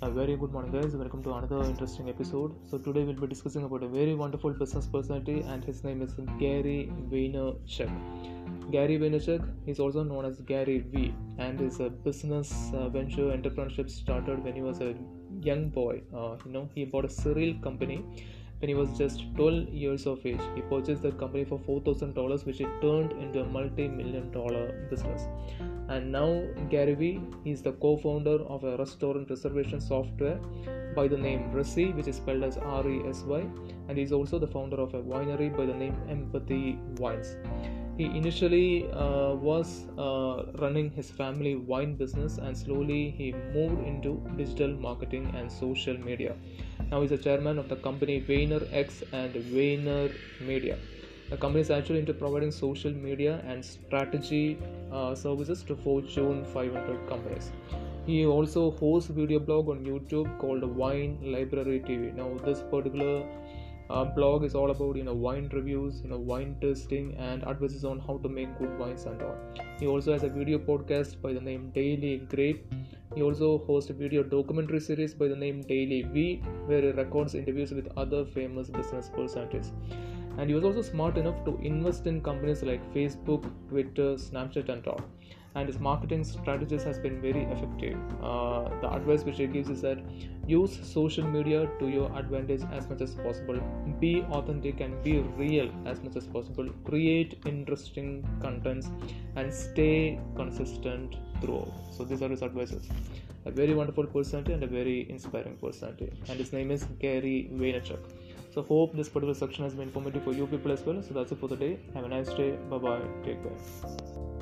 A very good morning, guys. Welcome to another interesting episode. So today we'll be discussing about a very wonderful business personality, and his name is Gary Vaynerchuk. Gary Vaynerchuk is also known as Gary Vee, and his uh, business uh, venture entrepreneurship started when he was a young boy. Uh, you know, he bought a cereal company when he was just 12 years of age. He purchased the company for $4,000, which he turned into a multi-million dollar business. And now Gary Vee is the co-founder of a restaurant reservation software by the name Resy, which is spelled as R-E-S-Y, and he's also the founder of a winery by the name Empathy Wines. He initially uh, was uh, running his family wine business, and slowly he moved into digital marketing and social media. Now he's the chairman of the company Vayner X and Vayner Media. The company is actually into providing social media and strategy uh, services to Fortune 500 companies. He also hosts a video blog on YouTube called Wine Library TV. Now this particular uh, blog is all about you know wine reviews, you know wine tasting and advices on how to make good wines and all. He also has a video podcast by the name Daily Grape he also hosts a video documentary series by the name DailyVee, where he records interviews with other famous business personalities. And he was also smart enough to invest in companies like Facebook, Twitter, Snapchat, and all. And his marketing strategies has been very effective. Uh, the advice which he gives is that use social media to your advantage as much as possible. Be authentic and be real as much as possible. Create interesting contents and stay consistent So these are his advices. A very wonderful personality and a very inspiring personality. And his name is Gary Vaynerchuk. So hope this particular section has been informative for you people as well. So that's it for the day. Have a nice day. Bye bye. Take care.